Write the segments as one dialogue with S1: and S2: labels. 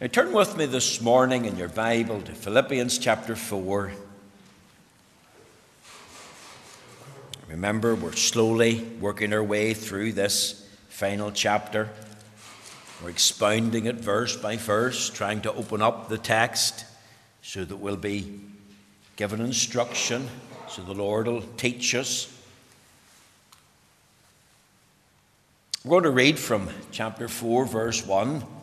S1: Now, turn with me this morning in your Bible to Philippians chapter 4. Remember, we're slowly working our way through this final chapter. We're expounding it verse by verse, trying to open up the text so that we'll be given instruction, so the Lord will teach us. We're going to read from chapter 4, verse 1.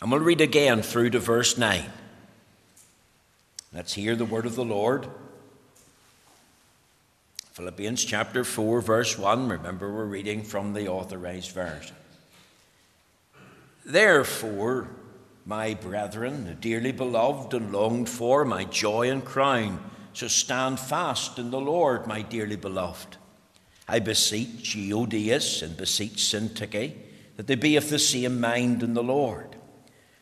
S1: I'm going to read again through to verse 9. Let's hear the word of the Lord. Philippians chapter 4, verse 1. Remember, we're reading from the authorized version. Therefore, my brethren, the dearly beloved and longed for, my joy and crown, so stand fast in the Lord, my dearly beloved. I beseech Euodias and beseech Syntyche that they be of the same mind in the Lord.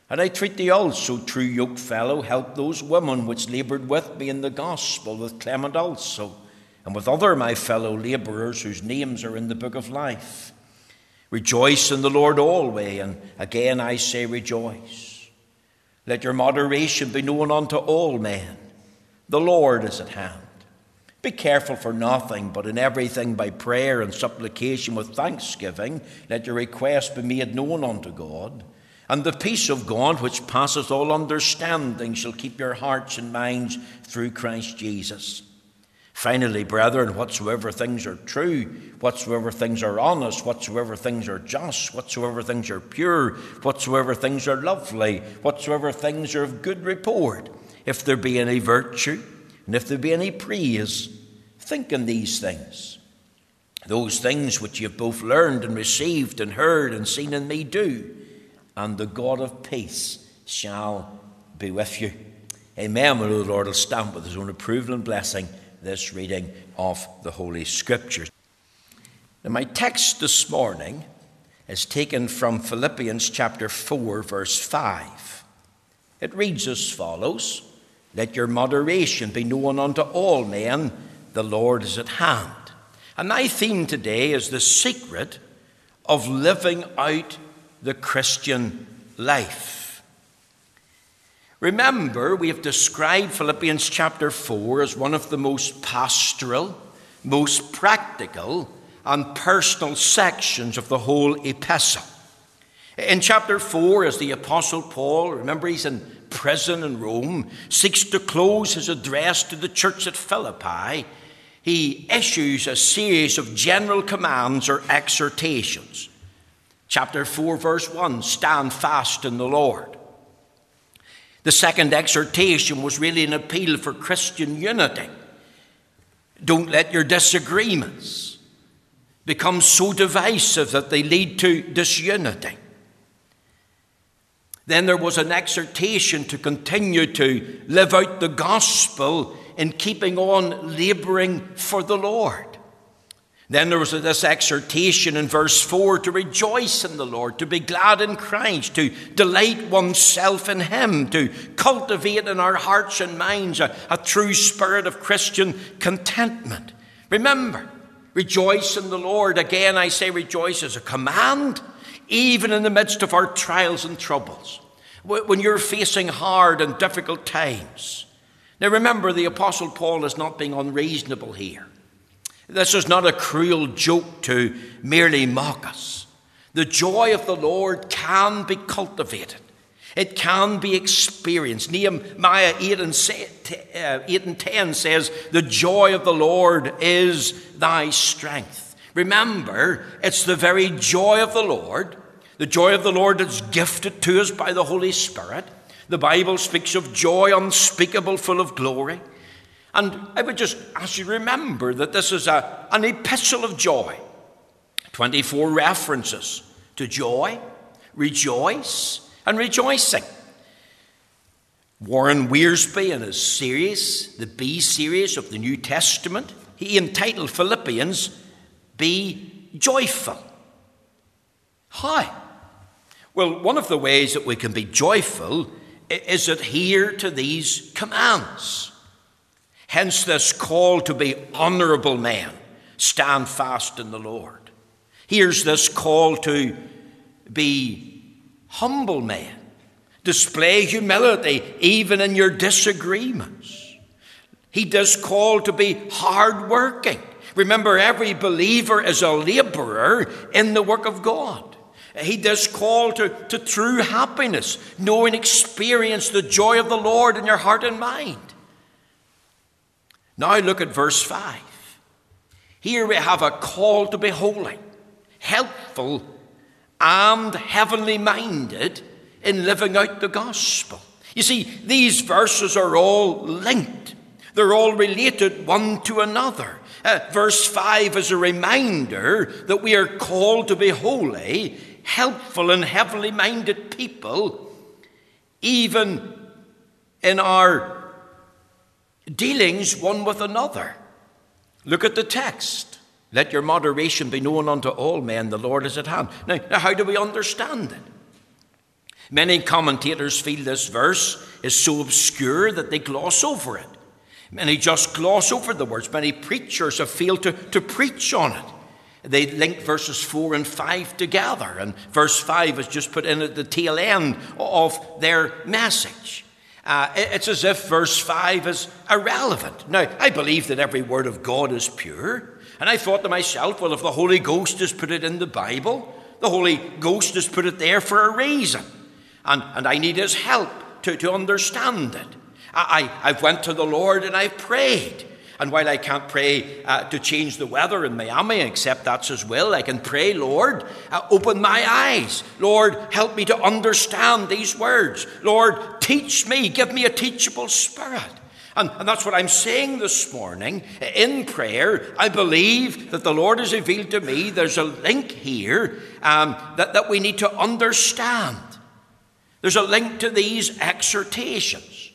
S1: And I treat thee also, true yoke fellow, help those women which laboured with me in the gospel, with Clement also, and with other my fellow labourers whose names are in the book of life. Rejoice in the Lord always, and again I say rejoice. Let your moderation be known unto all men. The Lord is at hand. Be careful for nothing, but in everything by prayer and supplication with thanksgiving, let your requests be made known unto God. And the peace of God, which passeth all understanding, shall keep your hearts and minds through Christ Jesus. Finally, brethren, whatsoever things are true, whatsoever things are honest, whatsoever things are just, whatsoever things are pure, whatsoever things are lovely, whatsoever things are of good report, if there be any virtue, and if there be any praise, think on these things. Those things which you have both learned and received and heard and seen in me do, and the God of peace shall be with you. Amen. the Lord will stamp with his own approval and blessing this reading of the Holy Scriptures. Now, my text this morning is taken from Philippians chapter 4, verse 5. It reads as follows let your moderation be known unto all men, the Lord is at hand. And my theme today is the secret of living out the Christian life. Remember, we have described Philippians chapter 4 as one of the most pastoral, most practical, and personal sections of the whole epistle. In chapter 4, as the Apostle Paul, remember he's in prison in Rome, seeks to close his address to the church at Philippi, he issues a series of general commands or exhortations. Chapter 4, verse 1 Stand fast in the Lord. The second exhortation was really an appeal for Christian unity. Don't let your disagreements become so divisive that they lead to disunity. Then there was an exhortation to continue to live out the gospel in keeping on laboring for the Lord. Then there was this exhortation in verse 4 to rejoice in the Lord, to be glad in Christ, to delight oneself in Him, to cultivate in our hearts and minds a, a true spirit of Christian contentment. Remember, rejoice in the Lord. Again, I say rejoice as a command even in the midst of our trials and troubles, when you're facing hard and difficult times. Now remember, the Apostle Paul is not being unreasonable here. This is not a cruel joke to merely mock us. The joy of the Lord can be cultivated. It can be experienced. Nehemiah 8 and, uh, 8 and 10 says, The joy of the Lord is thy strength. Remember, it's the very joy of the Lord, the joy of the Lord that's gifted to us by the Holy Spirit. The Bible speaks of joy unspeakable, full of glory. And I would just ask you to remember that this is a, an epistle of joy. 24 references to joy, rejoice, and rejoicing. Warren Wiersbe, in his series, the Be series of the New Testament, he entitled Philippians be joyful. How? Well, one of the ways that we can be joyful is adhere to these commands. Hence, this call to be honourable men, stand fast in the Lord. Here's this call to be humble men, Display humility even in your disagreements. He does call to be hardworking. Remember, every believer is a laborer in the work of God. He does call to, to true happiness, know and experience the joy of the Lord in your heart and mind. Now look at verse 5. Here we have a call to be holy, helpful, and heavenly minded in living out the gospel. You see, these verses are all linked, they're all related one to another. Uh, verse 5 is a reminder that we are called to be holy, helpful, and heavenly minded people, even in our dealings one with another. Look at the text. Let your moderation be known unto all men, the Lord is at hand. Now, now how do we understand it? Many commentators feel this verse is so obscure that they gloss over it. Many just gloss over the words. Many preachers have failed to, to preach on it. They link verses 4 and 5 together, and verse 5 is just put in at the tail end of their message. Uh, it's as if verse 5 is irrelevant. Now, I believe that every word of God is pure, and I thought to myself, well, if the Holy Ghost has put it in the Bible, the Holy Ghost has put it there for a reason, and, and I need His help to, to understand it. I, I, have went to the Lord and I've prayed. And while I can't pray uh, to change the weather in Miami, except that's His will, I can pray, Lord, uh, open my eyes. Lord, help me to understand these words. Lord, teach me, give me a teachable spirit. And, and, that's what I'm saying this morning. In prayer, I believe that the Lord has revealed to me there's a link here um, that, that we need to understand. There's a link to these exhortations.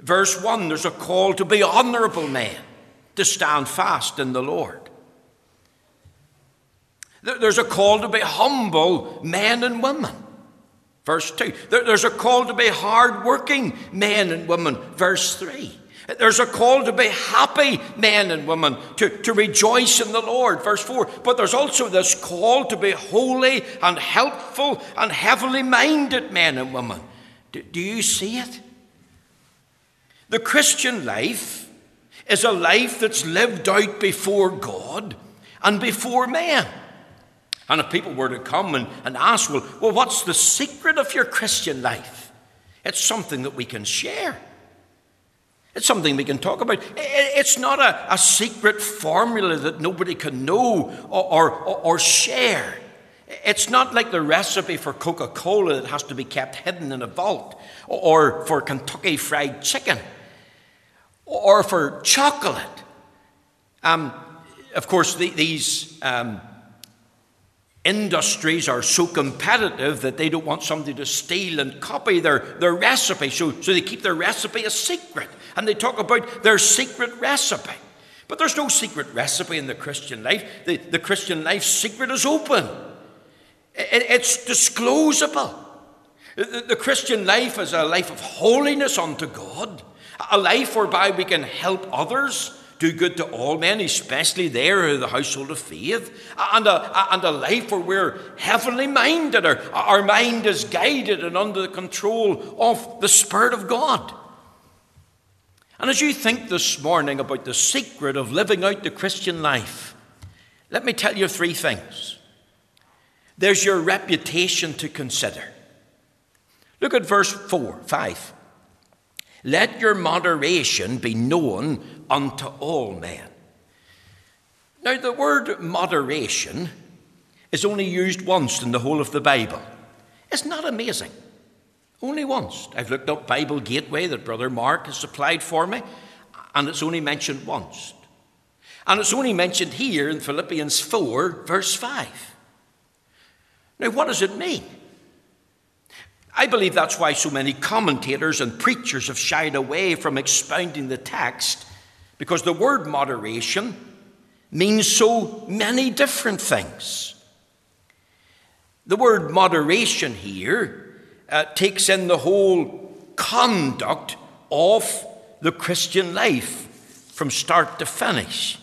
S1: Verse 1 there's a call to be honourable men, to stand fast in the Lord. There's a call to be humble men and women. Verse 2. There's a call to be hard-working men and women. Verse 3. There's a call to be happy men and women, to, to rejoice in the Lord. Verse 4. But there's also this call to be holy and helpful and heavenly minded men and women. Do, do you see it? The Christian life is a life that's lived out before God and before men. And if people were to come and, and ask, well, well, what's the secret of your Christian life? It's something that we can share. It's something we can talk about. It's not a, a secret formula that nobody can know or, or, or share. It's not like the recipe for Coca Cola that has to be kept hidden in a vault or for Kentucky Fried Chicken or for chocolate. Um, of course, the, these um, industries are so competitive that they don't want somebody to steal and copy their, their recipe, so, so they keep their recipe a secret. And they talk about their secret recipe. But there's no secret recipe in the Christian life. The, the Christian life secret is open, it, it's disclosable. The, the Christian life is a life of holiness unto God a life whereby we can help others, do good to all men, especially there the household of faith, uh, and a, and a life where we're heavenly minded. Our, our mind is guided and under the control of the Spirit of God. And as you think this morning about the secret of living out the Christian life, let me tell you three things. There's your reputation to consider. Look at verse 4, 5. Let your moderation be known unto all men. Now, the word moderation is only used once in the whole of the Bible. It's not amazing. Only once. I've looked up Bible Gateway that Brother Mark has supplied for me, and it's only mentioned once. And it's only mentioned here in Philippians 4, verse 5. Now, what does it mean? I believe that's why so many commentators and preachers have shied away from expounding the text, because the word moderation means so many different things. The word moderation here uh, takes in the whole conduct of the Christian life from start to finish.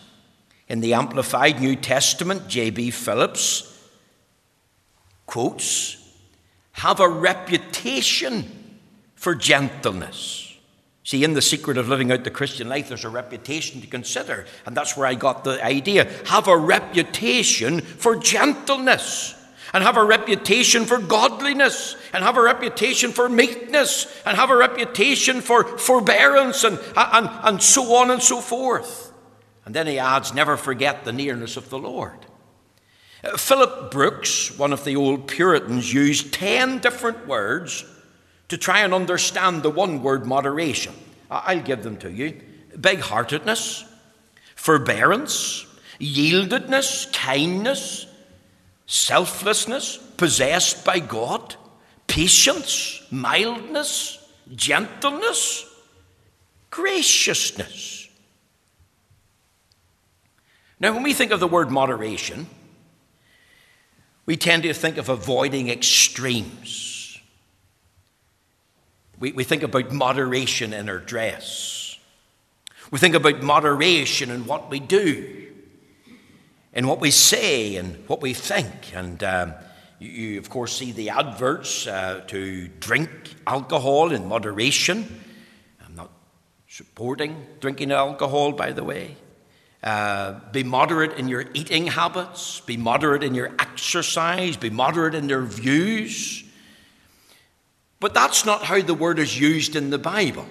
S1: In the Amplified New Testament, J.B. Phillips quotes have a reputation for gentleness. See, in the secret of living out the Christian life, there's a reputation to consider, and that's where I got the idea. Have a reputation for gentleness, and have a reputation for godliness, and have a reputation for meekness, and have a reputation for forbearance, and, and, and so on and so forth. And then he adds, never forget the nearness of the Lord. Uh, Philip Brooks, one of the old Puritans, used 10 different words to try and understand the one word moderation. I'll give them to you big heartedness, forbearance, yieldedness, kindness, selflessness, possessed by God, patience, mildness, gentleness, graciousness. Now, when we think of the word moderation, we tend to think of avoiding extremes. We, we think about moderation in our dress. We think about moderation in what we do, in what we say, and what we think. And um, you, you, of course, see the adverts uh, to drink alcohol in moderation. I'm not supporting drinking alcohol, by the way. Uh, be moderate in your eating habits, be moderate in your exercise, be moderate in your views. But that's not how the word is used in the Bible.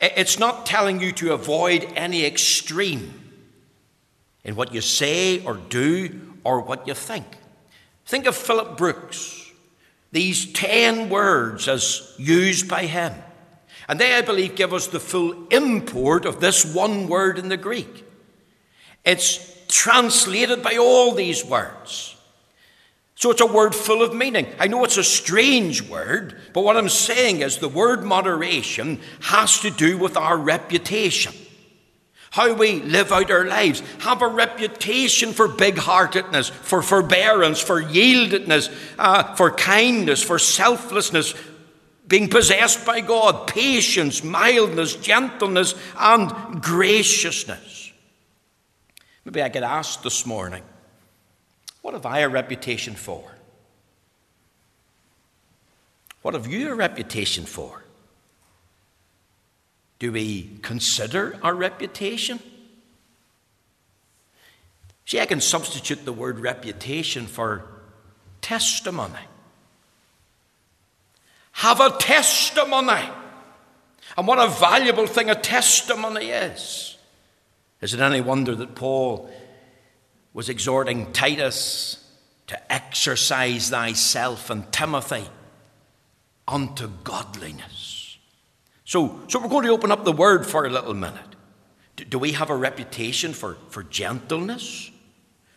S1: It's not telling you to avoid any extreme in what you say or do or what you think. Think of Philip Brooks, these 10 words as used by him. And they, I believe, give us the full import of this one word in the Greek. It's translated by all these words. So it's a word full of meaning. I know it's a strange word, but what I'm saying is the word moderation has to do with our reputation. How we live out our lives. Have a reputation for big heartedness, for forbearance, for yieldedness, uh, for kindness, for selflessness, being possessed by God, patience, mildness, gentleness, and graciousness. Maybe I get asked this morning what have I a reputation for? What have you a reputation for? Do we consider our reputation? See, I can substitute the word reputation for testimony. Have a testimony. And what a valuable thing a testimony is. Is it any wonder that Paul was exhorting Titus to exercise thyself and Timothy unto godliness. So, so we're going to open up the word for a little minute. Do, do we have a reputation for, for gentleness?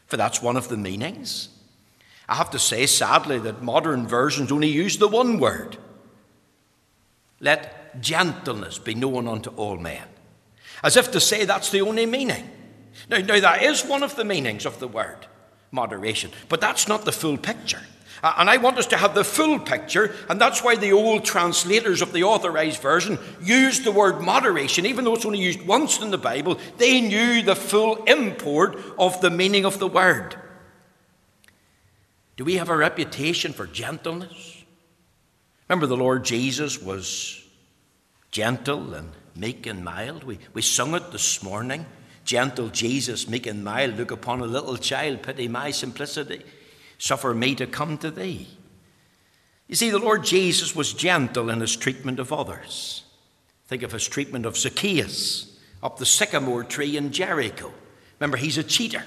S1: For that's one of the meanings. I have to say, sadly, that modern versions only use the one word. Let gentleness be known unto all men. As if to say that's the only meaning. Now, now, that is one of the meanings of the word moderation, but that's not the full picture. Uh, and I want us to have the full picture, and that's why the old translators of the authorized version used the word moderation, even though it's only used once in the Bible, they knew the full import of the meaning of the word. Do we have a reputation for gentleness? Remember, the Lord Jesus was gentle and meek and mild. We, we sung it this morning. Gentle Jesus, meek and mild, look upon a little child, pity my simplicity, suffer me to come to thee. You see, the Lord Jesus was gentle in his treatment of others. Think of his treatment of Zacchaeus up the sycamore tree in Jericho. Remember, he's a cheater.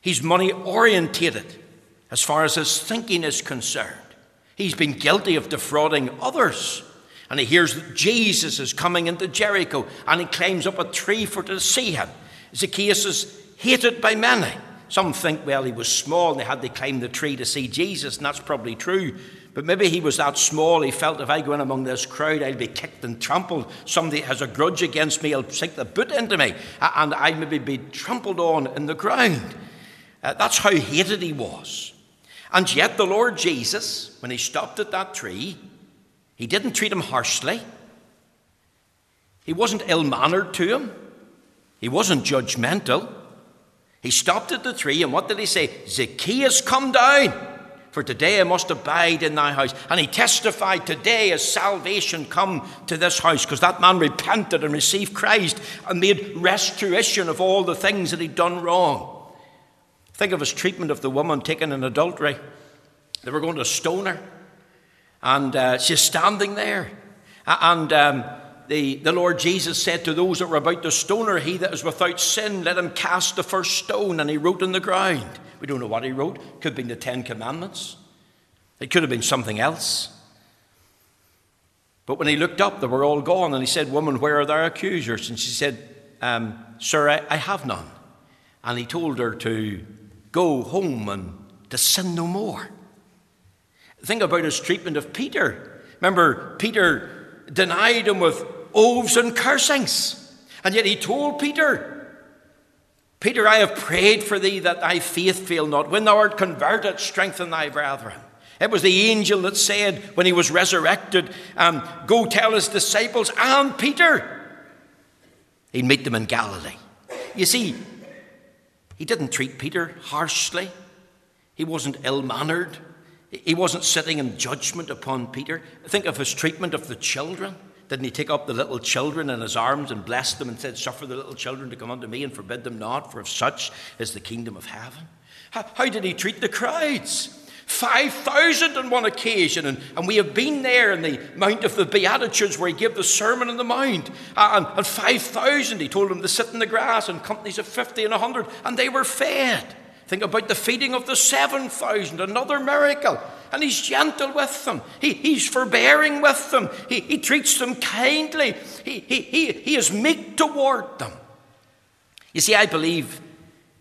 S1: He's money orientated as far as his thinking is concerned. He's been guilty of defrauding others and he hears that Jesus is coming into Jericho and he climbs up a tree for to see him. Zacchaeus is hated by many. Some think, well, he was small and they had to climb the tree to see Jesus, and that's probably true. But maybe he was that small, he felt if I go in among this crowd, I'll be kicked and trampled. Somebody has a grudge against me, he'll sink the boot into me, and I maybe be trampled on in the ground. Uh, that's how hated he was. And yet, the Lord Jesus, when he stopped at that tree, he didn't treat him harshly. He wasn't ill mannered to him. He wasn't judgmental. He stopped at the tree, and what did he say? Zacchaeus, come down, for today I must abide in thy house. And he testified, Today has salvation come to this house, because that man repented and received Christ and made restoration of all the things that he'd done wrong. Think of his treatment of the woman taken in adultery. They were going to stone her, and uh, she's standing there. And um, the, the Lord Jesus said to those that were about to stone her, He that is without sin, let him cast the first stone. And he wrote on the ground. We don't know what he wrote. Could have been the Ten Commandments, it could have been something else. But when he looked up, they were all gone. And he said, Woman, where are thy accusers? And she said, um, Sir, I, I have none. And he told her to go home and to sin no more. Think about his treatment of Peter. Remember, Peter denied him with oaths and cursings. And yet he told Peter, Peter, I have prayed for thee that thy faith fail not. When thou art converted, strengthen thy brethren. It was the angel that said when he was resurrected, um, Go tell his disciples and Peter. He'd meet them in Galilee. You see, he didn't treat Peter harshly, he wasn't ill mannered, he wasn't sitting in judgment upon Peter. Think of his treatment of the children. Didn't he take up the little children in his arms and bless them and said, Suffer the little children to come unto me and forbid them not, for of such is the kingdom of heaven? How, how did he treat the crowds? 5,000 on one occasion, and, and we have been there in the Mount of the Beatitudes where he gave the Sermon on the Mount. And, and 5,000, he told them to sit in the grass in companies of 50 and 100, and they were fed. Think about the feeding of the 7,000, another miracle. And he's gentle with them. He, he's forbearing with them. He, he treats them kindly. He, he, he, he is meek toward them. You see, I believe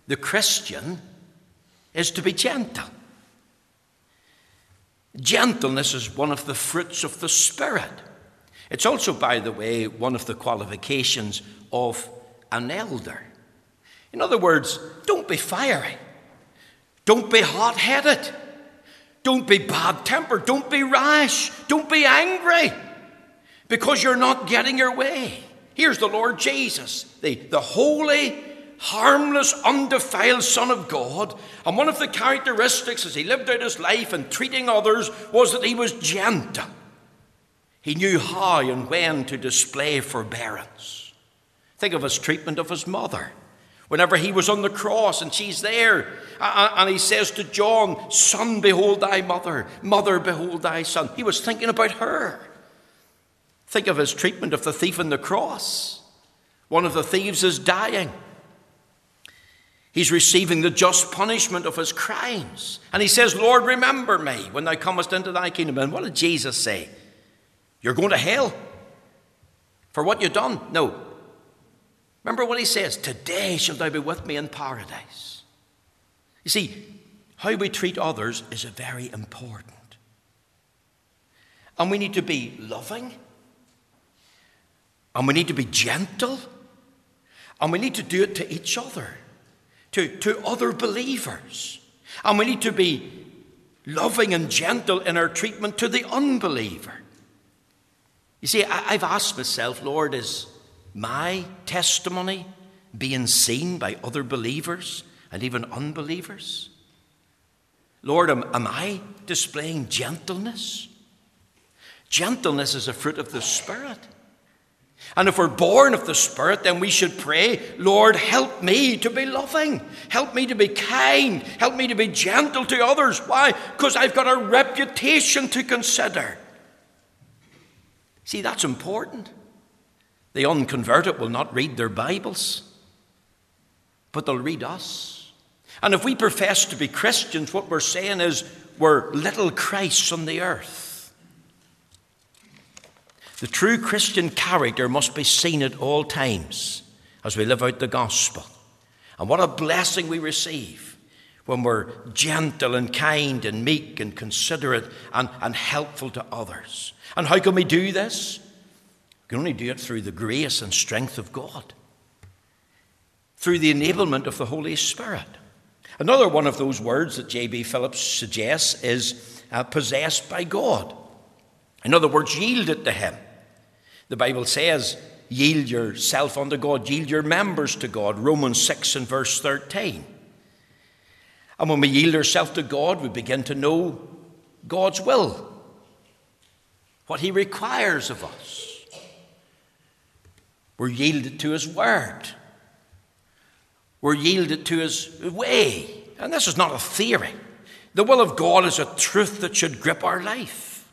S1: the Christian is to be gentle. Gentleness is one of the fruits of the Spirit. It's also, by the way, one of the qualifications of an elder. In other words, don't be fiery. Don't be hot headed. Don't be bad tempered. Don't be rash. Don't be angry because you're not getting your way. Here's the Lord Jesus, the, the holy, harmless, undefiled Son of God. And one of the characteristics as he lived out his life and treating others was that he was gentle. He knew how and when to display forbearance. Think of his treatment of his mother. Whenever he was on the cross and she's there, and he says to John, Son, behold thy mother, mother, behold thy son. He was thinking about her. Think of his treatment of the thief on the cross. One of the thieves is dying. He's receiving the just punishment of his crimes. And he says, Lord, remember me when thou comest into thy kingdom. And what did Jesus say? You're going to hell for what you've done? No, Remember what he says Today shall thou be with me in paradise. You see, how we treat others is a very important. And we need to be loving, and we need to be gentle, and we need to do it to each other, to, to other believers. And we need to be loving and gentle in our treatment to the unbeliever. You see, I, have asked myself, Lord, is my testimony being seen by other believers and even unbelievers? Lord, am, am I displaying gentleness? Gentleness is a fruit of the Spirit. And if we're born of the Spirit, then we should pray, Lord, help me to be loving. Help me to be kind. Help me to be gentle to others. Why? Because I've got a reputation to consider. See, that's important. The unconverted will not read their Bibles, but they'll read us. And if we profess to be Christians, what we're saying is we're little Christs on the earth. The true Christian character must be seen at all times as we live out the gospel. And what a blessing we receive when we're gentle and kind and meek and considerate and, and helpful to others. And how can we do this? We can only do it through the grace and strength of God, through the enablement of the Holy Spirit. Another one of those words that J.B. Phillips suggests is uh, possessed by God. In other words, yielded to Him. The Bible says, yield yourself unto God, yield your members to God. Romans 6 and verse 13. And when we yield ourselves to God, we begin to know God's will, what He requires of us. We're yielded to His word, we're yielded to His way. And this is not a theory. The will of God is a truth that should grip our life.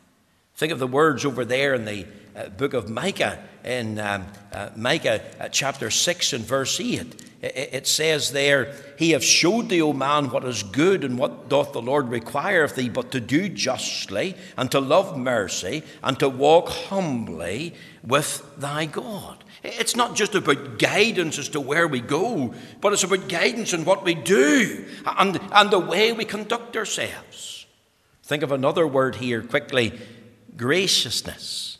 S1: Think of the words over there in the uh, book of Micah, in um, uh, Micah uh, chapter 6 and verse 8. It says there, He hath showed thee, O man, what is good and what doth the Lord require of thee, but to do justly and to love mercy and to walk humbly with thy God. It's not just about guidance as to where we go, but it's about guidance in what we do and, and the way we conduct ourselves. Think of another word here quickly graciousness.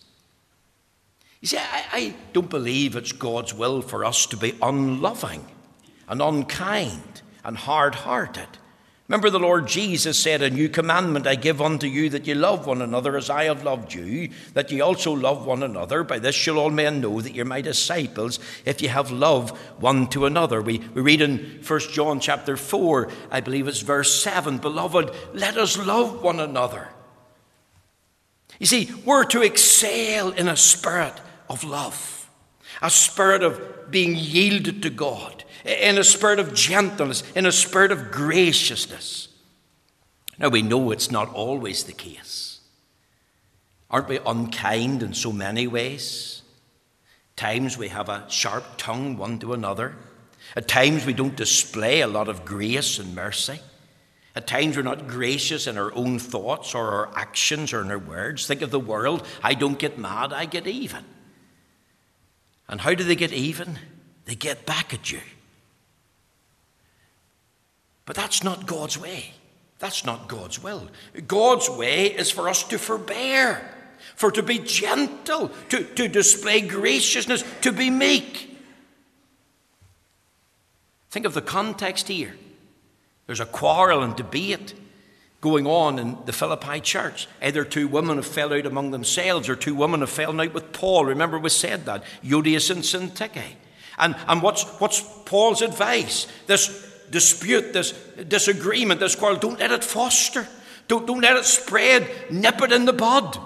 S1: You see, I, I don't believe it's God's will for us to be unloving and unkind and hard hearted. Remember, the Lord Jesus said, A new commandment I give unto you that ye love one another as I have loved you, that ye also love one another. By this shall all men know that you're my disciples, if ye have love one to another. We, we read in 1 John chapter 4, I believe it's verse 7, Beloved, let us love one another. You see, we're to excel in a spirit of love, a spirit of being yielded to God, in a spirit of gentleness, in a spirit of graciousness. Now, we know it's not always the case. Aren't we unkind in so many ways? Times we have a sharp tongue one to another. At times we don't display a lot of grace and mercy. At times we're not gracious in our own thoughts or our actions or in our words. Think of the world. I don't get mad, I get even. And how do they get even? They get back at you. But that's not God's way. That's not God's will. God's way is for us to forbear, for to be gentle, to, to display graciousness, to be meek. Think of the context here. There's a quarrel and debate going on in the Philippi church. Either two women have fell out among themselves or two women have fallen out with Paul. Remember, we said that. Euodias and Syntyche. And, and what's, what's Paul's advice? This dispute, this disagreement, this quarrel, don't let it foster. Don't, don't let it spread. Nip it in the bud.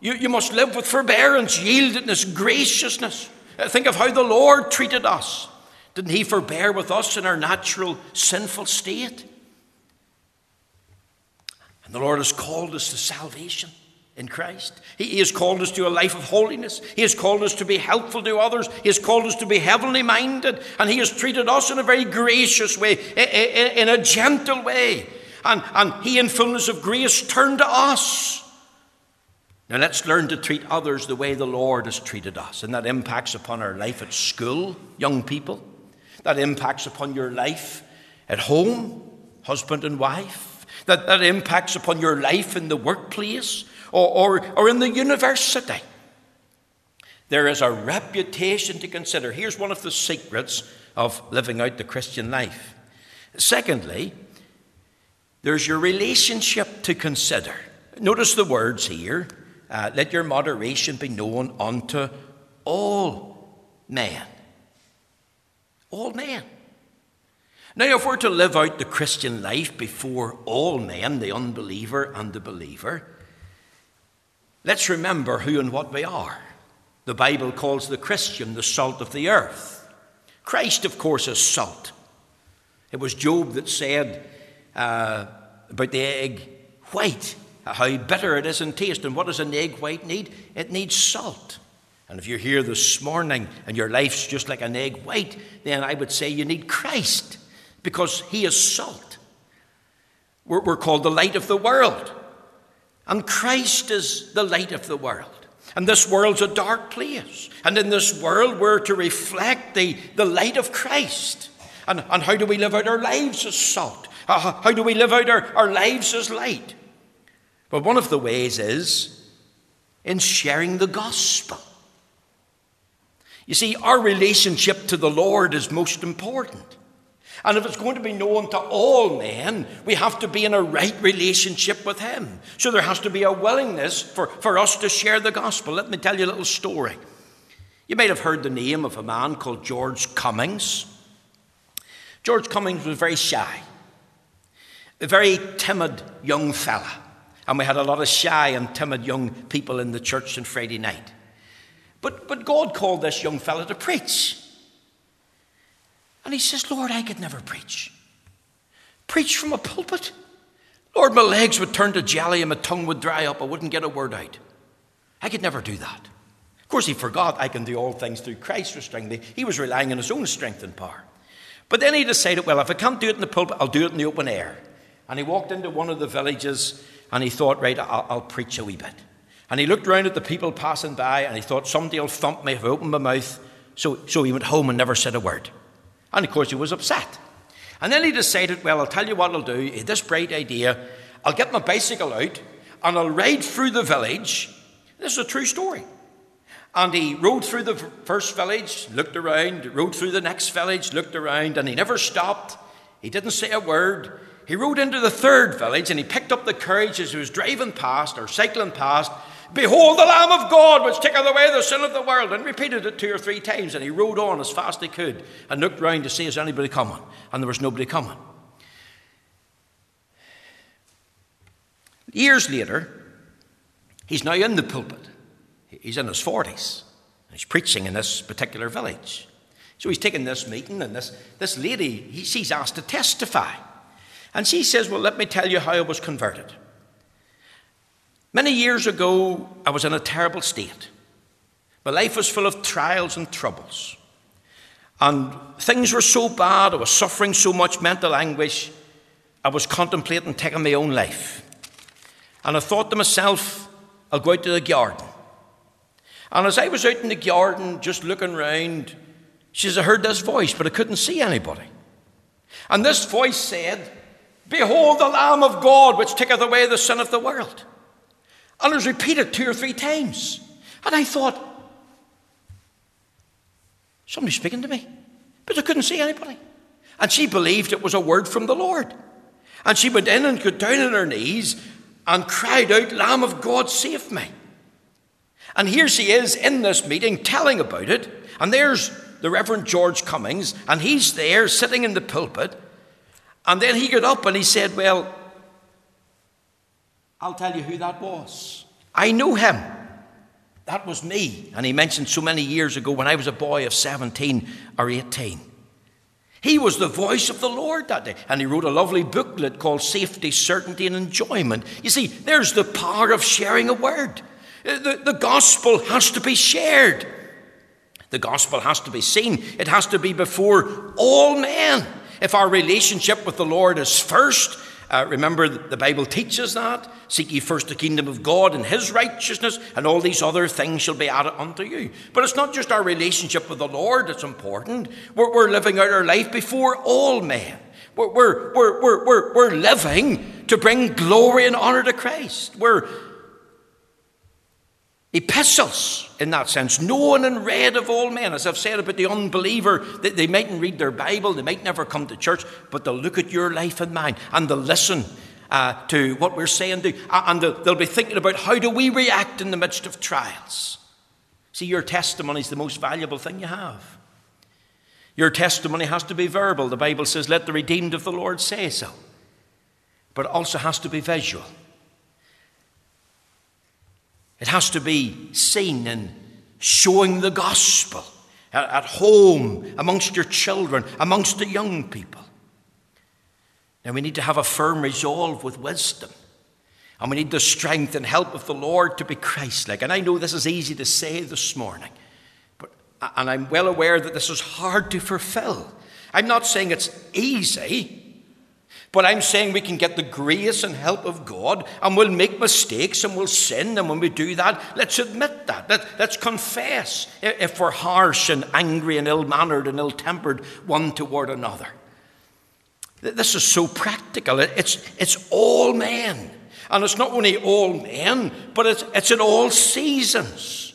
S1: You, you must live with forbearance, yieldedness, graciousness. Think of how the Lord treated us. Didn't He forbear with us in our natural sinful state? And the Lord has called us to salvation in Christ. He has called us to a life of holiness. He has called us to be helpful to others. He has called us to be heavenly minded. And He has treated us in a very gracious way, in a gentle way. And, and He, in fullness of grace, turned to us. Now let's learn to treat others the way the Lord has treated us. And that impacts upon our life at school, young people. That impacts upon your life at home, husband and wife. That, that impacts upon your life in the workplace or, or, or in the university. There is a reputation to consider. Here's one of the secrets of living out the Christian life. Secondly, there's your relationship to consider. Notice the words here uh, let your moderation be known unto all men. All men. Now, if we're to live out the Christian life before all men, the unbeliever and the believer, let's remember who and what we are. The Bible calls the Christian the salt of the earth. Christ, of course, is salt. It was Job that said uh, about the egg white, how bitter it is in taste. And what does an egg white need? It needs salt. And if you're here this morning and your life's just like an egg white, then I would say you need Christ because He is salt. We're, we're called the light of the world. And Christ is the light of the world. And this world's a dark place. And in this world, we're to reflect the, the light of Christ. And, and how do we live out our lives as salt? Uh, how do we live out our, our lives as light? Well, one of the ways is in sharing the gospel. You see, our relationship to the Lord is most important. And if it's going to be known to all men, we have to be in a right relationship with Him. So there has to be a willingness for, for us to share the gospel. Let me tell you a little story. You might have heard the name of a man called George Cummings. George Cummings was very shy. a very timid young fella. And we had a lot of shy and timid young people in the church on Friday night. But, but God called this young fella to preach. And he says, Lord, I could never preach. Preach from a pulpit? Lord, my legs would turn to jelly and my tongue would dry up. I wouldn't get a word out. I could never do that. Of course, he forgot I can do all things through Christ me. He was relying on his own strength and power. But then he decided, well, if I can't do it in the pulpit, I'll do it in the open air. And he walked into one of the villages and he thought, right, I'll, I'll preach a wee bit. And he looked around at the people passing by and he thought, somebody will thump me if I open my mouth. So, so he went home and never said a word. And of course, he was upset. And then he decided, well, I'll tell you what I'll do. This bright idea. I'll get my bicycle out and I'll ride through the village. This is a true story. And he rode through the first village, looked around, rode through the next village, looked around, and he never stopped. He didn't say a word. He rode into the third village and he picked up the courage as he was driving past or cycling past. Behold the Lamb of God, which taketh away the sin of the world, and repeated it two or three times. And he rode on as fast as he could and looked round to see is anybody coming. And there was nobody coming. Years later, he's now in the pulpit. He's in his 40s. He's preaching in this particular village. So he's taking this meeting, and this, this lady, he, she's asked to testify. And she says, Well, let me tell you how I was converted. Many years ago, I was in a terrible state. My life was full of trials and troubles. And things were so bad, I was suffering so much mental anguish, I was contemplating taking my own life. And I thought to myself, I'll go out to the garden. And as I was out in the garden, just looking round, she says, I heard this voice, but I couldn't see anybody. And this voice said, Behold the Lamb of God, which taketh away the sin of the world. And it was repeated two or three times. And I thought, somebody's speaking to me. But I couldn't see anybody. And she believed it was a word from the Lord. And she went in and got down on her knees and cried out, Lamb of God, save me. And here she is in this meeting telling about it. And there's the Reverend George Cummings, and he's there sitting in the pulpit. And then he got up and he said, Well, I'll tell you who that was. I knew him. That was me. And he mentioned so many years ago when I was a boy of 17 or 18. He was the voice of the Lord that day. And he wrote a lovely booklet called Safety, Certainty, and Enjoyment. You see, there's the power of sharing a word. Uh, the, the gospel has to be shared. The gospel has to be seen. It has to be before all men. If our relationship with the Lord is first, uh, remember, the Bible teaches that. Seek ye first the kingdom of God and his righteousness, and all these other things shall be added unto you. But it's not just our relationship with the Lord that's important. We're, we're living out our life before all men. We're, we're, we're, we're, we're, we're living to bring glory and honor to Christ. We're epistles in that sense, known and read of all men. As I've said about the unbeliever, they, they mightn't read their Bible, they might never come to church, but they'll look at your life and mine and they'll listen uh, to what we're saying, to, and they'll, they'll be thinking about how do we react in the midst of trials. See, your testimony is the most valuable thing you have. Your testimony has to be verbal. The Bible says, let the redeemed of the Lord say so. But it also has to be visual. It has to be seen in showing the gospel at home, amongst your children, amongst the young people. Now we need to have a firm resolve with wisdom. And we need the strength and help of the Lord to be Christ like. And I know this is easy to say this morning, but, and I'm well aware that this is hard to fulfill. I'm not saying it's easy, but I'm saying we can get the grace and help of God, and we'll make mistakes and we'll sin. And when we do that, let's admit that. Let, us confess if we're harsh and angry and ill mannered and ill tempered one toward another. This is so practical. It's, it's all men. And it's not only all men, but it's, it's in all seasons.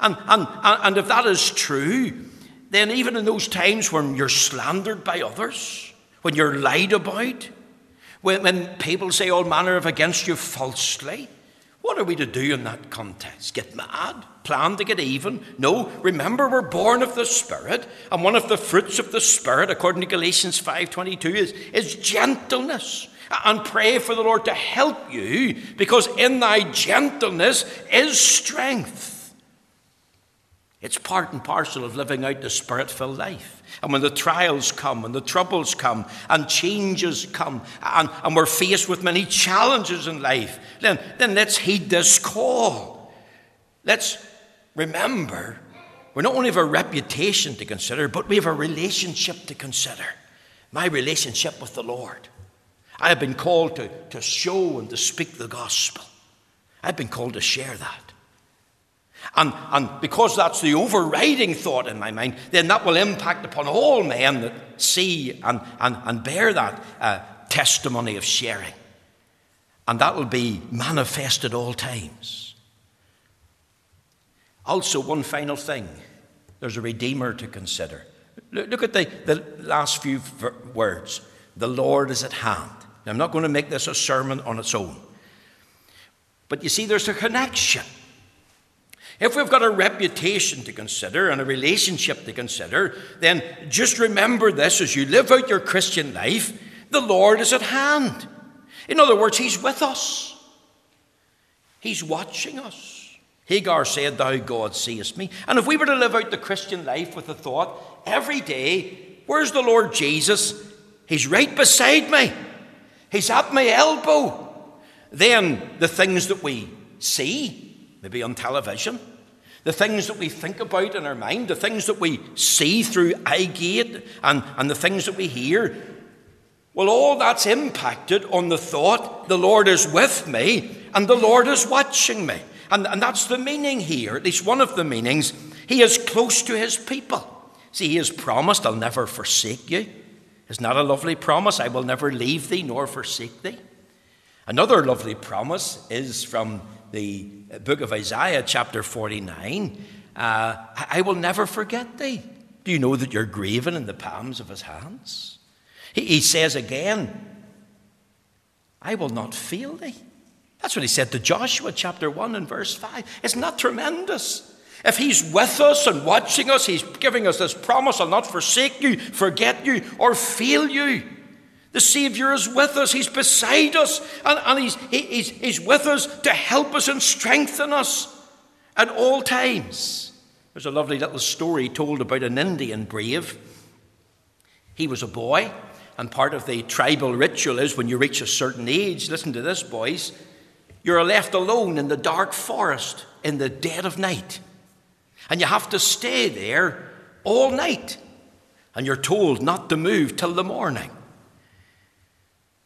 S1: And, and, and if that is true, then even in those times when you're slandered by others, when you're lied about, when, when people say all manner of against you falsely, what are we to do in that context? Get mad? Plan to get even? No. Remember, we're born of the Spirit, and one of the fruits of the Spirit, according to Galatians 5.22, is, is gentleness And pray for the Lord to help you because in thy gentleness is strength. It's part and parcel of living out the spirit filled life. And when the trials come and the troubles come and changes come and, and we're faced with many challenges in life, then, then let's heed this call. Let's remember we not only have a reputation to consider, but we have a relationship to consider. My relationship with the Lord. I have been called to, to show and to speak the gospel. I've been called to share that. And, and because that's the overriding thought in my mind, then that will impact upon all men that see and, and, and bear that uh, testimony of sharing. And that will be manifest at all times. Also, one final thing there's a Redeemer to consider. Look at the, the last few words. The Lord is at hand. Now, I'm not going to make this a sermon on its own. But you see, there's a connection. If we've got a reputation to consider and a relationship to consider, then just remember this as you live out your Christian life the Lord is at hand. In other words, He's with us, He's watching us. Hagar said, Thou God seest me. And if we were to live out the Christian life with the thought every day, where's the Lord Jesus? He's right beside me, He's at my elbow. Then the things that we see, maybe on television, the things that we think about in our mind, the things that we see through eye gate, and, and the things that we hear, well, all that's impacted on the thought the Lord is with me and the Lord is watching me. And, and that's the meaning here, at least one of the meanings. He is close to his people. See, he has promised, I'll never forsake you. Isn't that a lovely promise? I will never leave thee nor forsake thee. Another lovely promise is from the book of Isaiah, chapter 49. Uh, I will never forget thee. Do you know that you're graven in the palms of his hands? He, he says again, I will not fail thee. That's what he said to Joshua, chapter 1 and verse 5. Isn't that tremendous? If he's with us and watching us, he's giving us this promise I'll not forsake you, forget you, or fail you. The Savior is with us, He's beside us, and, and he's, he, he's, he's with us to help us and strengthen us at all times. There's a lovely little story told about an Indian brave. He was a boy, and part of the tribal ritual is when you reach a certain age, listen to this, boys, you're left alone in the dark forest in the dead of night. And you have to stay there all night. And you're told not to move till the morning.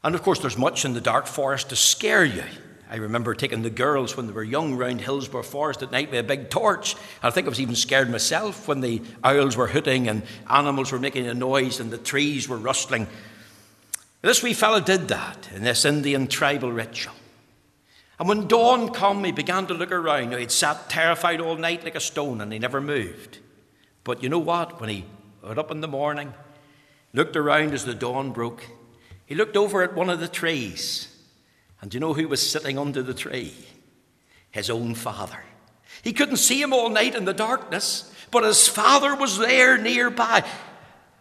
S1: And of course, there's much in the dark forest to scare you. I remember taking the girls when they were young round Hillsborough Forest at night with a big torch. I think I was even scared myself when the owls were hooting and animals were making a noise and the trees were rustling. This wee fellow did that in this Indian tribal ritual. And when dawn come, he began to look around. Now, he'd sat terrified all night like a stone and he never moved. But you know what? When he got up in the morning, looked around as the dawn broke, he looked over at one of the trees. And you know who was sitting under the tree? His own father. He couldn't see him all night in the darkness, but his father was there nearby.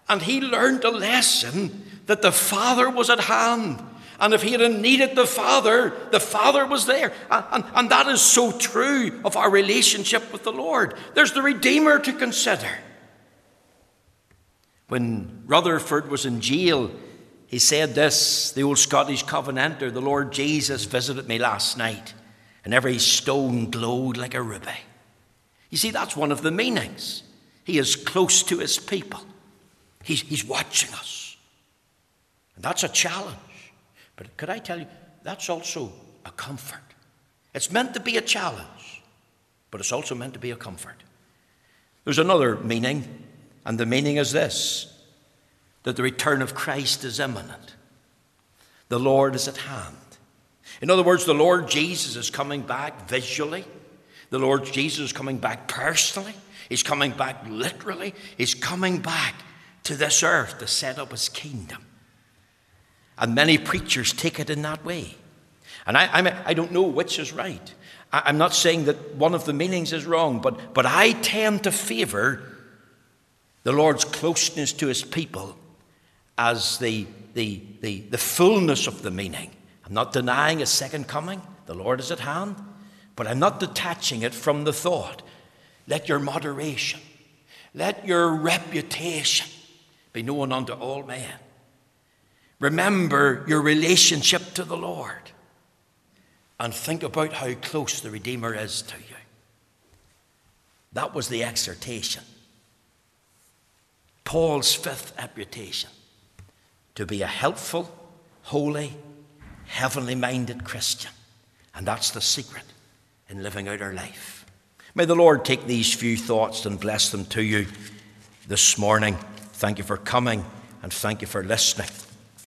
S1: And he learned a lesson that the father was at hand and if he had needed the Father, the Father was there. And, and, and, that is so true of our relationship with the Lord. There's the Redeemer to consider. When Rutherford was in jail, he said this the old Scottish Covenanter, the Lord Jesus visited me last night, and every stone glowed like a ruby. You see, that's one of the meanings. He is close to his people, he's, he's watching us. And that's a challenge. But could I tell you, that's also a comfort. It's meant to be a challenge, but it's also meant to be a comfort. There's another meaning, and the meaning is this that the return of Christ is imminent. The Lord is at hand. In other words, the Lord Jesus is coming back visually. The Lord Jesus is coming back personally. He's coming back literally. He's coming back to this earth to set up his kingdom. And many preachers take it in that way. And I, I'm, I do not know which is right. I, I'm not saying that one of the meanings is wrong, but, but I tend to favor the Lord's closeness to his people as the the, the, the fullness of the meaning. I'm not denying a second coming, the Lord is at hand, but I'm not detaching it from the thought. Let your moderation, let your reputation be known unto all men. Remember your relationship to the Lord and think about how close the Redeemer is to you. That was the exhortation. Paul's fifth application to be a helpful, holy, heavenly minded Christian. And that's the secret in living out our life. May the Lord take these few thoughts and bless them to you this morning. Thank you for coming and thank you for listening.